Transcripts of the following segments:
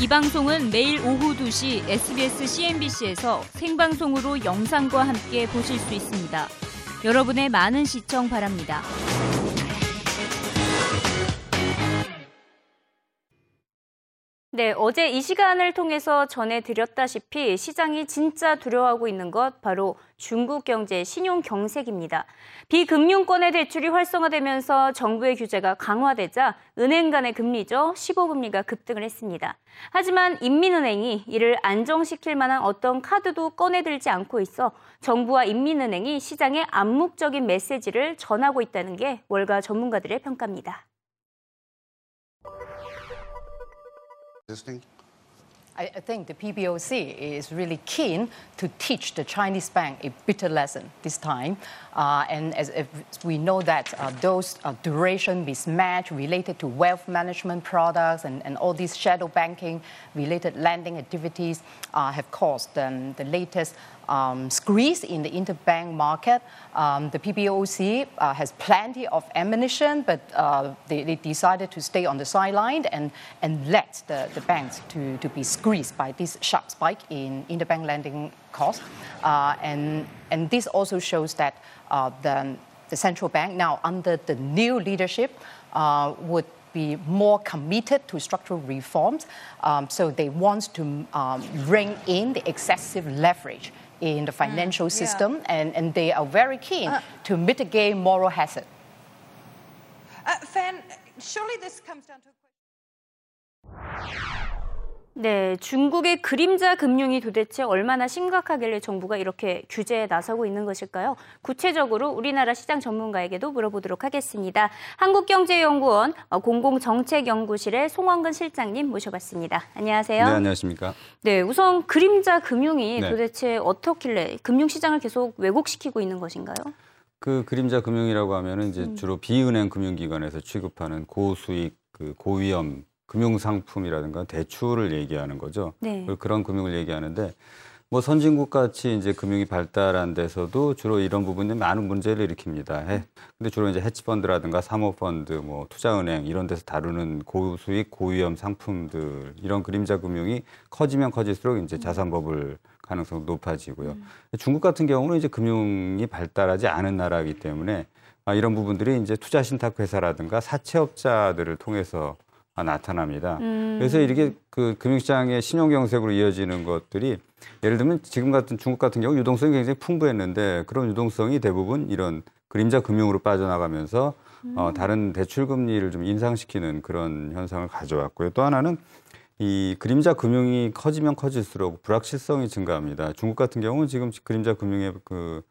이 방송은 매일 오후 2시 SBS CNBC에서 생방송으로 영상과 함께 보실 수 있습니다. 여러분의 많은 시청 바랍니다. 네, 어제 이 시간을 통해서 전해드렸다시피 시장이 진짜 두려워하고 있는 것 바로 중국 경제 신용 경색입니다. 비금융권의 대출이 활성화되면서 정부의 규제가 강화되자 은행 간의 금리죠. 15금리가 급등을 했습니다. 하지만 인민은행이 이를 안정시킬 만한 어떤 카드도 꺼내들지 않고 있어 정부와 인민은행이 시장에 암묵적인 메시지를 전하고 있다는 게 월가 전문가들의 평가입니다. Existing? I I think the PBOC is really keen to teach the Chinese bank a bitter lesson this time. Uh, and as if we know that uh, those uh, duration mismatch related to wealth management products and, and all these shadow banking related lending activities uh, have caused um, the latest um, squeeze in the interbank market. Um, the PBOC uh, has plenty of ammunition, but uh, they, they decided to stay on the sideline and, and let the, the banks to, to be squeezed by this sharp spike in interbank lending costs. Uh, and, and this also shows that uh, the, the central bank now under the new leadership uh, would be more committed to structural reforms. Um, so they want to um, bring in the excessive leverage in the financial system, and, and they are very keen to mitigate moral hazard. Uh, Fan, surely this comes down to. 네, 중국의 그림자 금융이 도대체 얼마나 심각하길래 정부가 이렇게 규제에 나서고 있는 것일까요? 구체적으로 우리나라 시장 전문가에게도 물어보도록 하겠습니다. 한국경제연구원 공공정책연구실의 송원근 실장님 모셔봤습니다. 안녕하세요. 네, 안녕하십니까. 네, 우선 그림자 금융이 네. 도대체 어떻길래 금융시장을 계속 왜곡시키고 있는 것인가요? 그 그림자 금융이라고 하면은 이제 음. 주로 비은행 금융기관에서 취급하는 고수익, 그 고위험 금융 상품이라든가 대출을 얘기하는 거죠. 네. 그런 금융을 얘기하는데 뭐 선진국 같이 이제 금융이 발달한 데서도 주로 이런 부분이 많은 문제를 일으킵니다. 해. 근데 주로 이제 헤지펀드라든가 사모펀드, 뭐 투자은행 이런 데서 다루는 고수익, 고위험 상품들 이런 그림자 금융이 커지면 커질수록 이제 자산 버블 가능성 높아지고요. 중국 같은 경우는 이제 금융이 발달하지 않은 나라이기 때문에 아, 이런 부분들이 이제 투자 신탁 회사라든가 사채업자들을 통해서 아, 나타납니다. 음. 그래서 이렇게 그 금융시장의 신용경색으로 이어지는 것들이 예를 들면 지금 같은 중국 같은 경우 유동성이 굉장히 풍부했는데 그런 유동성이 대부분 이런 그림자 금융으로 빠져나가면서 어, 다른 대출 금리를 좀 인상시키는 그런 현상을 가져왔고요. 또 하나는 이 그림자 금융이 커지면 커질수록 불확실성이 증가합니다. 중국 같은 경우는 지금 그림자 금융의 그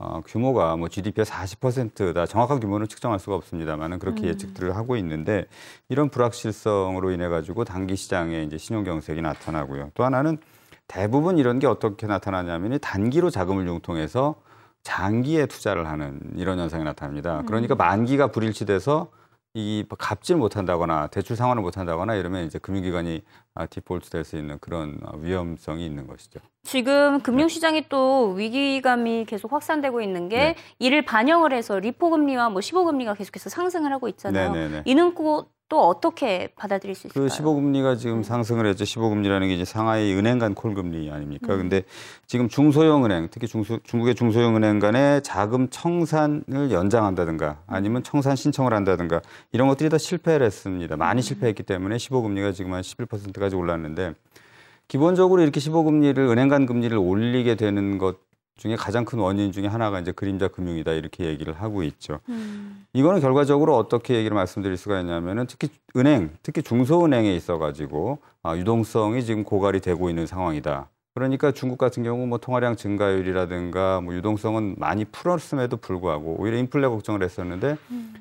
어, 규모가 뭐 GDP의 40%다 정확한 규모는 측정할 수가 없습니다만은 그렇게 예측들을 하고 있는데 이런 불확실성으로 인해 가지고 단기 시장에 이제 신용 경색이 나타나고요. 또 하나는 대부분 이런 게 어떻게 나타나냐면 단기로 자금을 융통해서 장기에 투자를 하는 이런 현상이 나타납니다. 그러니까 만기가 불일치돼서 이 갚질 못한다거나 대출 상환을 못한다거나 이러면 이제 금융기관이 아, 디폴트 될 수 있는 그런 어, 위험성이 있는 것이죠. 지금 금융시장이 또 위기감이 계속 확산되고 있는 게 네. 이를 반영을 해서 리포 금리와 뭐 15 금리가 계속해서 상승을 하고 있잖아요. 네네네. 이는 꼭 또 어떻게 받아들일 수 있을까요? 그 15금리가 지금 상승을 했죠. 15금리라는 게 이제 상하이 은행 간 콜금리 아닙니까? 근데 지금 중소형 은행, 특히 중소, 중국의 중소형 은행 간의 자금 청산을 연장한다든가 아니면 청산 신청을 한다든가 이런 것들이 다 실패를 했습니다. 많이 실패했기 때문에 15금리가 지금 한 11%까지 올랐는데 기본적으로 이렇게 15금리를 은행 간 금리를 올리게 되는 것 중에 가장 큰 원인 중에 하나가 이제 그림자 금융이다 이렇게 얘기를 하고 있죠. 이거는 결과적으로 어떻게 얘기를 말씀드릴 수가 있냐면은 특히 은행, 특히 중소은행에 있어 가지고 아, 유동성이 지금 고갈이 되고 있는 상황이다. 그러니까 중국 같은 경우 뭐 통화량 증가율이라든가 뭐 유동성은 많이 풀었음에도 불구하고 오히려 인플레 걱정을 했었는데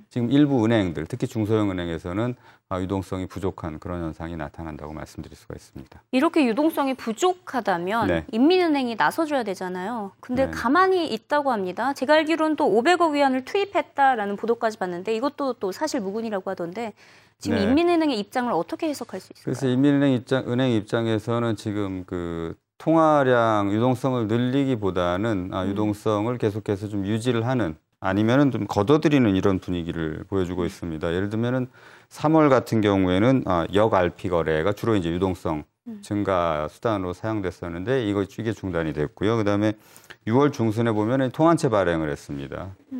지금 일부 은행들, 특히 중소형 은행에서는 아, 유동성이 부족한 그런 현상이 나타난다고 말씀드릴 수가 있습니다. 이렇게 유동성이 부족하다면 네. 인민은행이 나서줘야 되잖아요. 근데 네. 가만히 있다고 합니다. 제가 알기로는 또 500억 위안을 투입했다라는 보도까지 봤는데 이것도 또 사실 무근이라고 하던데 지금 네. 인민은행의 입장을 어떻게 해석할 수 있을까요? 그래서 인민은행 입장, 은행 입장에서는 지금 그 통화량 유동성을 늘리기보다는 아, 유동성을 계속해서 좀 유지를 하는 아니면은 좀 걷어들이는 이런 분위기를 보여주고 있습니다. 예를 들면은 3월 같은 경우에는 아, 역 RP 거래가 주로 이제 유동성 증가 수단으로 사용됐었는데 이거 이게 중단이 됐고요. 그다음에 6월 중순에 보면 통한채 발행을 했습니다. 아,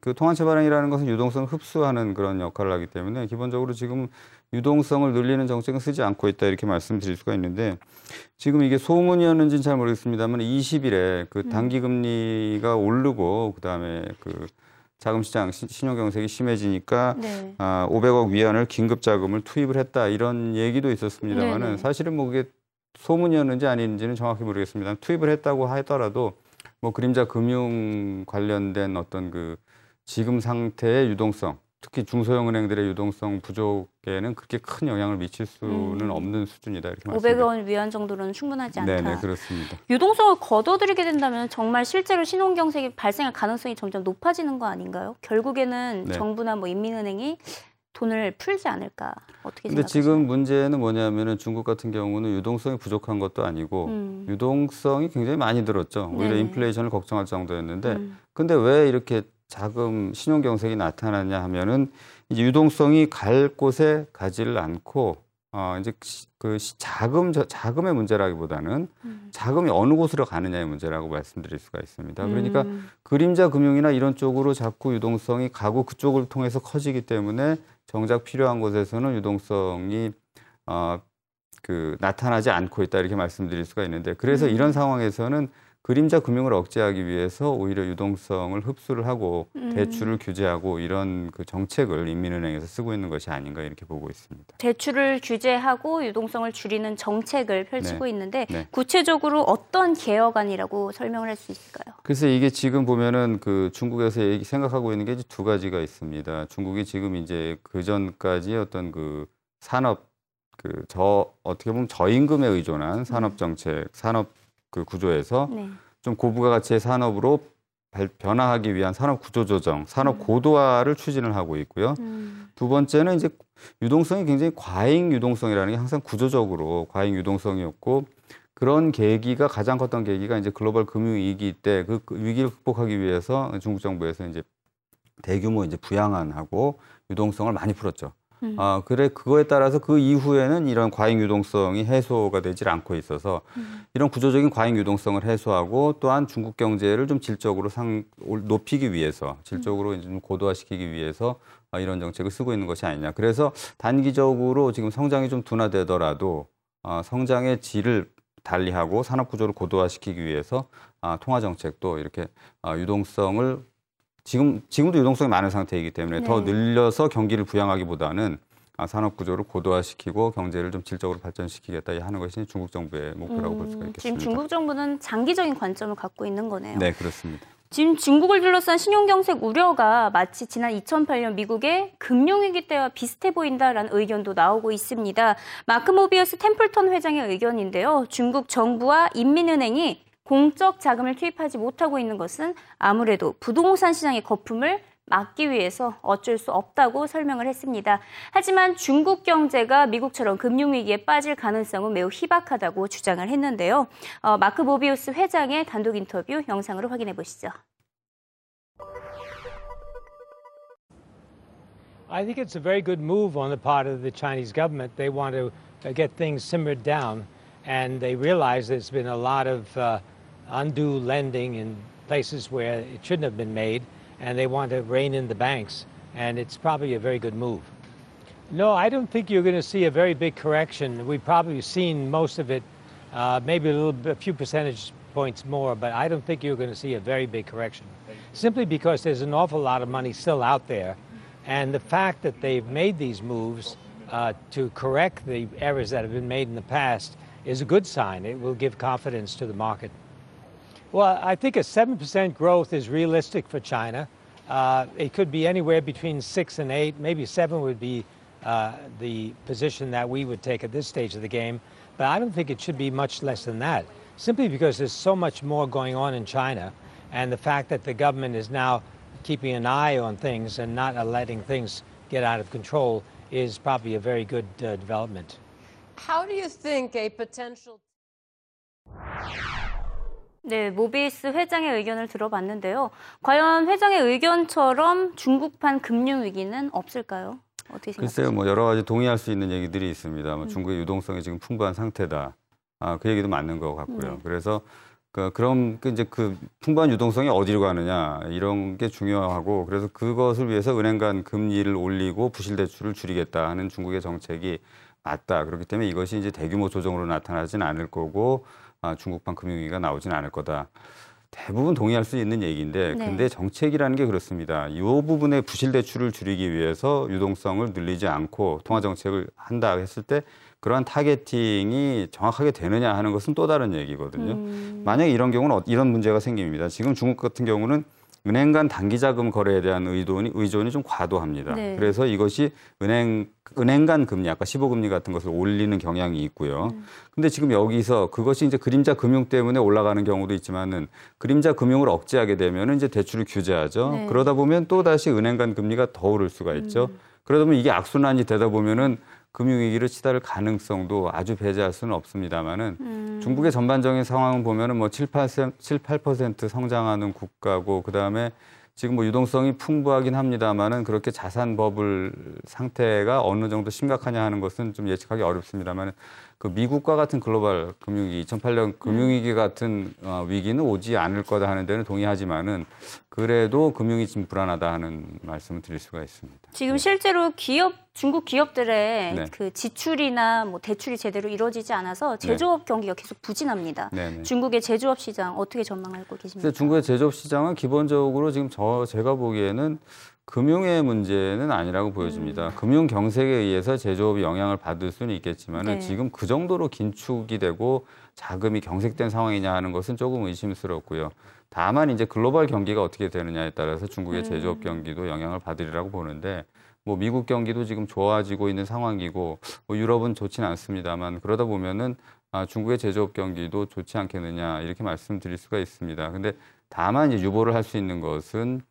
그 통한채 발행이라는 것은 유동성을 흡수하는 그런 역할을 하기 때문에 기본적으로 지금 유동성을 늘리는 정책은 쓰지 않고 있다 이렇게 말씀드릴 수가 있는데 지금 이게 소문이었는지는 잘 모르겠습니다만 20일에 그 단기 금리가 오르고 그다음에 그 자금 시장 시- 신용 경색이 심해지니까 네. 아, 500억 위안을 긴급 자금을 투입을 했다 이런 얘기도. 있었습니다만은 사실은 뭐 그게 소문이었는지 아닌지는 정확히 모르겠습니다. 투입을 했다고 하더라도 뭐 그림자 금융 관련된 어떤 그 지금 상태의 유동성, 특히 중소형 은행들의 유동성 부족에는 그렇게 큰 영향을 미칠 수는 음. 없는 수준이다 이렇게 말씀드립니다. 500원 위안 정도로는 충분하지 않다. 네네 그렇습니다. 유동성을 걷어들이게 된다면 정말 실제로 신혼경색이 발생할 가능성이 점점 높아지는 거 아닌가요? 결국에는 네. 정부나 뭐 인민은행이 돈을 풀지 않을까 어떻게 근데 생각하세요? 지금 문제는 뭐냐면은 중국 같은 경우는 유동성이 부족한 것도 아니고 음. 유동성이 굉장히 많이 늘었죠. 오히려 네네. 인플레이션을 걱정할 정도였는데 음. 근데 왜 이렇게 자금 신용 경색이 나타나냐 하면은 이제 유동성이 갈 곳에 가지를 않고 어 이제 시- 그 시- 자금 저- 자금의 문제라기보다는 음. 자금이 어느 곳으로 가느냐의 문제라고 말씀드릴 수가 있습니다. 그러니까 음. 그림자 금융이나 이런 쪽으로 자꾸 유동성이 가고 그쪽을 통해서 커지기 때문에 정작 필요한 곳에서는 유동성이 어, 그 나타나지 않고 있다 이렇게 말씀드릴 수가 있는데 그래서 음. 이런 상황에서는 그림자 금융을 억제하기 위해서 오히려 유동성을 흡수를 하고 음. 대출을 규제하고 이런 그 정책을 인민은행에서 쓰고 있는 것이 아닌가 이렇게 보고 있습니다. 대출을 규제하고 유동성을 줄이는 정책을 펼치고 네. 있는데 네. 구체적으로 어떤 개혁안이라고 설명을 할 수 있을까요? 그래서 이게 지금 보면은 그 중국에서 생각하고 있는 게 두 가지가 있습니다. 중국이 지금 이제 그 전까지 어떤 그 산업 그 저 어떻게 보면 저임금에 의존한 산업 정책, 산업 그 구조에서 네. 좀 고부가 가치의 산업으로 발- 변화하기 위한 산업 구조 조정, 산업 고도화를 추진을 하고 있고요. 음. 두 번째는 이제 유동성이 굉장히 과잉 유동성이라는 게 항상 구조적으로 과잉 유동성이었고 그런 계기가 가장 컸던 계기가 이제 글로벌 금융 위기 때 그 위기를 극복하기 위해서 중국 정부에서 이제 대규모 이제 부양안하고 유동성을 많이 풀었죠. 음. 아, 그래 그거에 따라서 그 이후에는 이런 과잉 유동성이 해소가 되질 않고 있어서 음. 이런 구조적인 과잉 유동성을 해소하고 또한 중국 경제를 좀 질적으로 상 올- 높이기 위해서 질적으로 이제 좀 고도화시키기 위해서 아, 이런 정책을 쓰고 있는 것이 아니냐. 그래서 단기적으로 지금 성장이 좀 둔화되더라도 아, 성장의 질을 달리하고 산업 구조를 고도화시키기 위해서 아, 통화 정책도 이렇게 아, 유동성을 지금 지금도 유동성이 많은 상태이기 때문에 더 네. 늘려서 경기를 부양하기보다는 아, 산업 구조를 고도화시키고 경제를 좀 질적으로 발전시키겠다 하는 것이 중국 정부의 목표라고 볼 수가 음, 있겠습니다. 지금 중국 정부는 장기적인 관점을 갖고 있는 거네요. 네, 그렇습니다. 지금 중국을 둘러싼 신용경색 우려가 마치 지난 2008년 미국의 금융위기 때와 비슷해 보인다라는 의견도 나오고 있습니다. 마크 모비어스 템플턴 회장의 의견인데요. 중국 정부와 인민은행이 공적 자금을 투입하지 못하고 있는 것은 아무래도 부동산 시장의 거품을 막기 위해서 어쩔 수 없다고 설명을 했습니다. 하지만 중국 경제가 미국처럼 금융위기에 빠질 가능성은 매우 희박하다고 주장을 했는데요. 어, 마크 모비우스 회장의 단독 인터뷰 영상으로 확인해 보시죠. I think it's a very good move on the part of the Chinese government. They want to uh, get things simmered down, and they realize there's been a lot of uh, undue lending in places where it shouldn't have been made, and they want to rein in the banks, and it's probably a very good move. No, I don't think you're going to see a very big correction. We've probably seen most of it, uh, maybe a little, a few percentage points more, but I don't think you're going to see a very big correction. Simply because there's an awful lot of money still out there, and the fact that they've made these moves uh, to correct the errors that have been made in the past is a good sign. It will give confidence to the market. Well, I think a 7% growth is realistic for China. Uh, it could be anywhere between 6 and 8, maybe 7 would be uh, the position that we would take at this stage of the game, but I don't think it should be much less than that, simply because there's so much more going on in China, and the fact that the government is now keeping an eye on things and not letting things get out of control is probably a very good uh, development. How do you think a potential 네, 모비스 회장의 의견을 들어봤는데요. 과연 회장의 의견처럼 중국판 금융 위기는 없을까요? 어떻게 글쎄요, 생각하세요? 뭐 여러 가지 동의할 수 있는 얘기들이 있습니다. 뭐 중국의 유동성이 지금 풍부한 상태다. 아, 그 얘기도 맞는 것 같고요. 네. 그래서 그, 그럼 그 이제 그 풍부한 유동성이 어디로 가느냐 이런 게 중요하고 그래서 그것을 위해서 은행 간 금리를 올리고 부실 대출을 줄이겠다 하는 중국의 정책이 맞다. 그렇기 때문에 이것이 이제 대규모 조정으로 나타나지는 않을 거고 아, 중국판 금융위기가 나오진 않을 거다. 대부분 동의할 수 있는 얘기인데 네. 근데 정책이라는 게 그렇습니다. 이 부분의 부실 대출을 줄이기 위해서 유동성을 늘리지 않고 통화 정책을 한다 했을 때 그러한 타겟팅이 정확하게 되느냐 하는 것은 또 다른 얘기거든요. 음. 만약에 이런 경우는 어- 이런 문제가 생깁니다. 지금 중국 같은 경우는 은행 간 단기 자금 거래에 대한 의존이 의존이 좀 과도합니다. 네. 그래서 이것이 은행 은행 간 금리 아까 15금리 같은 것을 올리는 경향이 있고요. 음. 근데 지금 여기서 그것이 이제 그림자 금융 때문에 올라가는 경우도 있지만은 그림자 금융을 억제하게 되면은 이제 대출을 규제하죠. 네. 그러다 보면 또 다시 은행 간 금리가 더 오를 수가 있죠. 음. 그러다 보면 이게 악순환이 되다 보면은 금융위기를 치달을 가능성도 아주 배제할 수는 없습니다만은 음. 중국의 전반적인 상황을 보면은 뭐 7, 8%, 7, 8% 성장하는 국가고 그다음에 지금 뭐 유동성이 풍부하긴 합니다만은 그렇게 자산 버블 상태가 어느 정도 심각하냐 하는 것은 좀 예측하기 어렵습니다만은 그 미국과 같은 글로벌 금융위기, 2008년 금융위기 같은 어, 위기는 오지 않을 거다 하는 데는 동의하지만은 그래도 금융이 지금 불안하다 하는 말씀을 드릴 수가 있습니다. 지금 실제로 기업 중국 기업들의 네. 그 지출이나 뭐 대출이 제대로 이루어지지 않아서 제조업 경기가 계속 부진합니다. 네네. 중국의 제조업 시장 어떻게 전망하고 계십니까? 중국의 제조업 시장은 기본적으로 지금 저 제가 보기에는 금융의 문제는 아니라고 보여집니다. 금융 경색에 의해서 제조업이 영향을 받을 수는 있겠지만은 네. 지금 그 정도로 긴축이 되고 자금이 경색된 상황이냐 하는 것은 조금 의심스럽고요. 다만 이제 글로벌 경기가 어떻게 되느냐에 따라서 중국의 제조업 경기도 영향을 받으리라고 보는데 뭐 미국 경기도 지금 좋아지고 있는 상황이고 뭐 유럽은 좋지는 않습니다만 그러다 보면은 아, 중국의 제조업 경기도 좋지 않겠느냐 이렇게 말씀드릴 수가 있습니다. 근데 다만 이제 유보를 할 수 있는 것은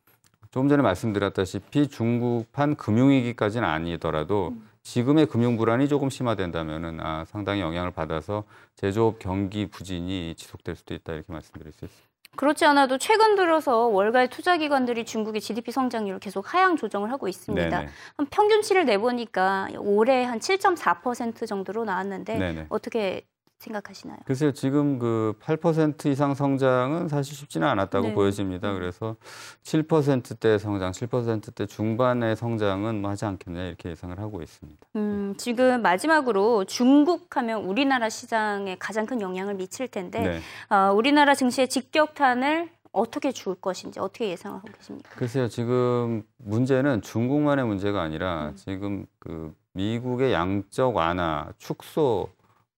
조금 전에 말씀드렸다시피 중국판 금융위기까지는 아니더라도 지금의 금융 불안이 조금 심화된다면은 아, 상당히 영향을 받아서 제조업 경기 부진이 지속될 수도 있다 이렇게 말씀드릴 수 있습니다. 그렇지 않아도 최근 들어서 월가의 투자 기관들이 중국의 GDP 성장률을 계속 하향 조정을 하고 있습니다. 네네. 한 평균치를 내보니까 올해 한 7.4% 정도로 나왔는데 네네. 어떻게 생각하시나요? 글쎄요, 지금 그 8% 이상 성장은 사실 쉽지는 않았다고 네. 보여집니다. 그래서 7%대 성장, 7%대 중반의 성장은 뭐 하지 않겠냐 이렇게 예상을 하고 있습니다. 음, 지금 마지막으로 중국 하면 우리나라 시장에 가장 큰 영향을 미칠 텐데 네. 어, 우리나라 증시의 직격탄을 어떻게 줄 것인지 어떻게 예상하고 계십니까? 글쎄요, 지금 문제는 중국만의 문제가 아니라 지금 그 미국의 양적 완화, 축소,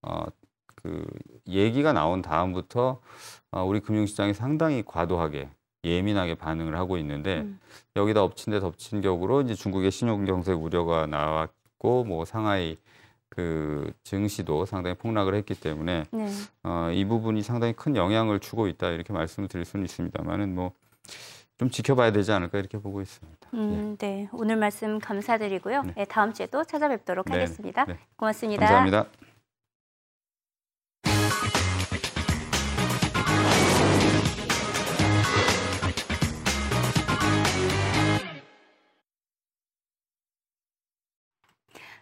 어, 그 얘기가 나온 다음부터 어, 우리 금융시장이 상당히 과도하게 예민하게 반응을 하고 있는데 음. 여기다 엎친 데 덮친 격으로 이제 중국의 신용경색 우려가 나왔고 뭐 상하이 그 증시도 상당히 폭락을 했기 때문에 네. 어, 이 부분이 상당히 큰 영향을 주고 있다 이렇게 말씀을 드릴 수는 있습니다만은 뭐 좀 지켜봐야 되지 않을까 이렇게 보고 있습니다. 음, 네. 오늘 말씀 감사드리고요. 네. 네, 다음 주에도 찾아뵙도록 네, 하겠습니다. 네. 고맙습니다. 감사합니다.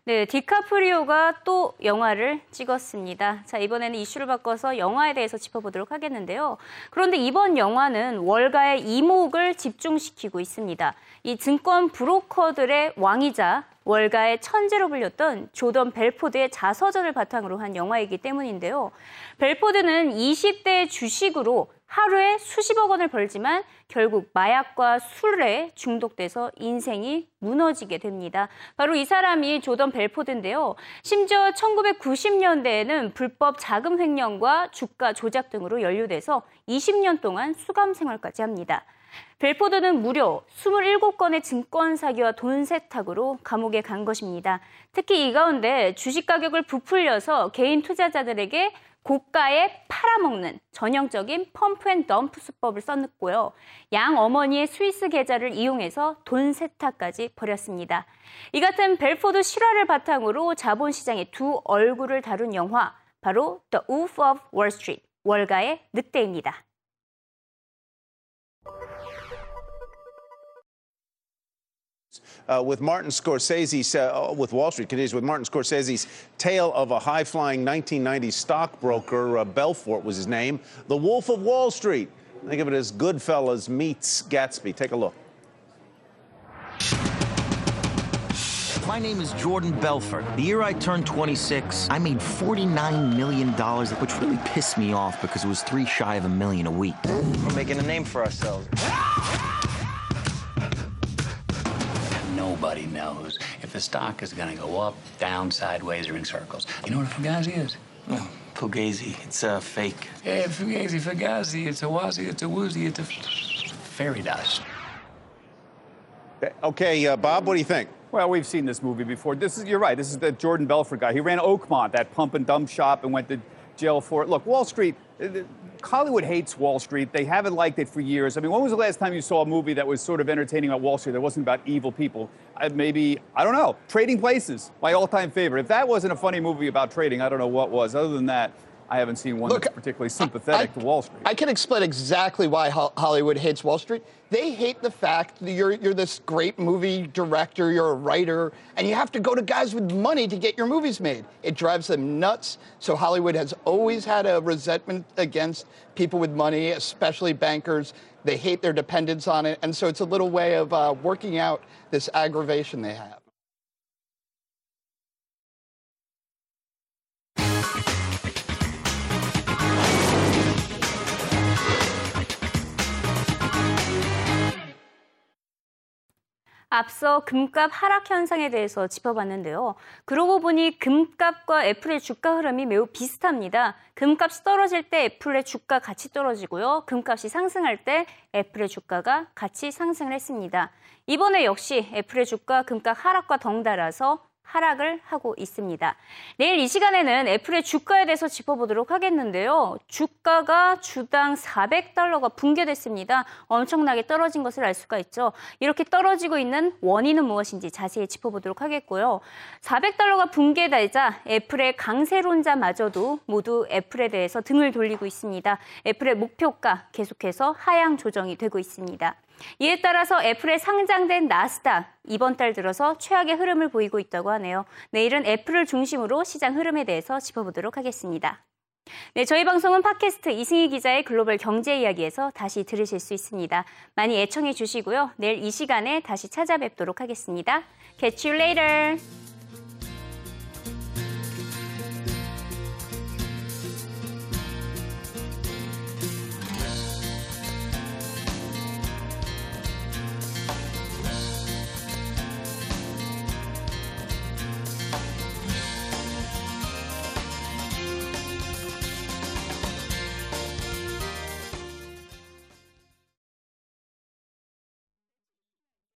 네, 디카프리오가 또 영화를 찍었습니다. 자, 이번에는 이슈를 바꿔서 영화에 대해서 짚어보도록 하겠는데요. 그런데 이번 영화는 월가의 이목을 집중시키고 있습니다. 이 증권 브로커들의 왕이자 월가의 천재로 불렸던 조던 벨포드의 자서전을 바탕으로 한 영화이기 때문인데요. 벨포드는 20대 주식으로 하루에 수십억 원을 벌지만 결국 마약과 술에 중독돼서 인생이 무너지게 됩니다. 바로 이 사람이 조던 벨포드인데요. 심지어 1990년대에는 불법 자금 횡령과 주가 조작 등으로 연루돼서 20년 동안 수감 생활까지 합니다. 벨포드는 무려 27건의 증권 사기와 돈 세탁으로 감옥에 간 것입니다. 특히 이 가운데 주식 가격을 부풀려서 개인 투자자들에게 고가에 팔아먹는 전형적인 pump and dump 수법을 써냈고요. 양 어머니의 스위스 계좌를 이용해서 돈 세탁까지 벌였습니다. 이 같은 벨포드 실화를 바탕으로 자본시장의 두 얼굴을 다룬 영화 바로 The Wolf of Wall Street, 월가의 늑대입니다. Uh, with Martin Scorsese's, uh, with Wall Street continues with Martin Scorsese's tale of a high flying 1990s stockbroker. Uh, Belfort was his name. The Wolf of Wall Street. Think of it as Goodfellas meets Gatsby. Take a look. My name is Jordan Belfort. The year I turned 26, I made $49 million, which really pissed me off because it was three shy of a million a week. We're making a name for ourselves. Nobody knows if the stock is going to go up, down, sideways, or in circles. You know what a Fugazi is? Oh, Fugazi. It's a uh, fake. Yeah, Fugazi, Fugazi. It's a wazi, it's a woozy, it's a fairy dust. Okay, uh, Bob, what do you think? Well, we've seen this movie before. This is you're right. This is the Jordan Belfort guy. He ran Oakmont, that pump and dump shop, and went to jail for it. Look, Wall Street. Hollywood hates Wall Street. They haven't liked it for years. I mean, when was the last time you saw a movie that was sort of entertaining about Wall Street that wasn't about evil people? Uh, maybe I don't know. Trading Places, my all-time favorite. If that wasn't a funny movie about trading, I don't know what was. Other than that, I haven't seen one Look, that's particularly sympathetic I- to Wall Street. I can explain exactly why Hollywood hates Wall Street. They hate the fact that you're, you're this great movie director, you're a writer, and you have to go to guys with money to get your movies made. It drives them nuts. So Hollywood has always had a resentment against people with money, especially bankers. They hate their dependence on it. And so it's a little way of uh, working out this aggravation they have. 앞서 금값 하락 현상에 대해서 짚어봤는데요. 그러고 보니 금값과 애플의 주가 흐름이 매우 비슷합니다. 금값이 떨어질 때 애플의 주가 같이 떨어지고요. 금값이 상승할 때 애플의 주가가 같이 상승을 했습니다. 이번에 역시 애플의 주가 금값 하락과 덩달아서 하락을 하고 있습니다. 내일 이 시간에는 애플의 주가에 대해서 짚어보도록 하겠는데요. 주가가 주당 400달러가 붕괴됐습니다. 엄청나게 떨어진 것을 알 수가 있죠. 이렇게 떨어지고 있는 원인은 무엇인지 자세히 짚어보도록 하겠고요. 400달러가 붕괴되자 애플의 강세론자마저도 모두 애플에 대해서 등을 돌리고 있습니다. 애플의 목표가 계속해서 하향 조정이 되고 있습니다. 이에 따라서 애플에 상장된 나스닥 이번 달 들어서 최악의 흐름을 보이고 있다고 하네요. 내일은 애플을 중심으로 시장 흐름에 대해서 짚어보도록 하겠습니다. 네, 저희 방송은 팟캐스트 이승희 기자의 글로벌 경제 이야기에서 다시 들으실 수 있습니다. 많이 애청해 주시고요. 내일 이 시간에 다시 찾아뵙도록 하겠습니다. Catch you later.